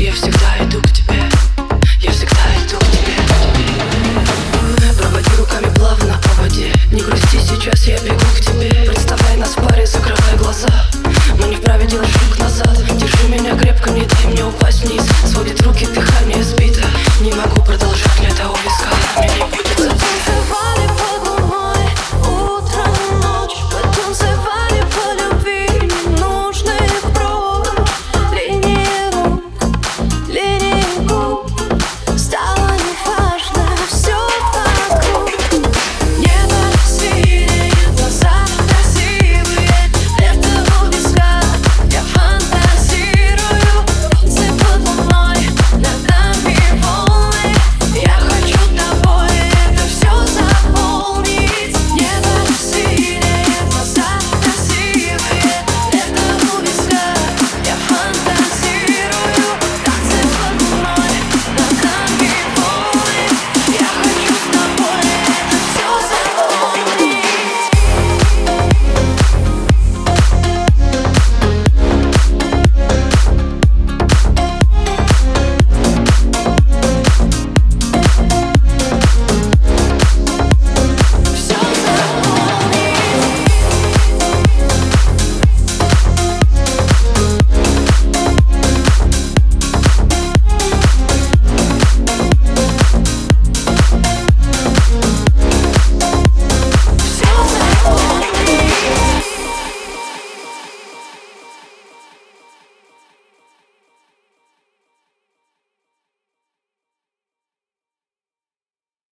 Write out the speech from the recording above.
я всегда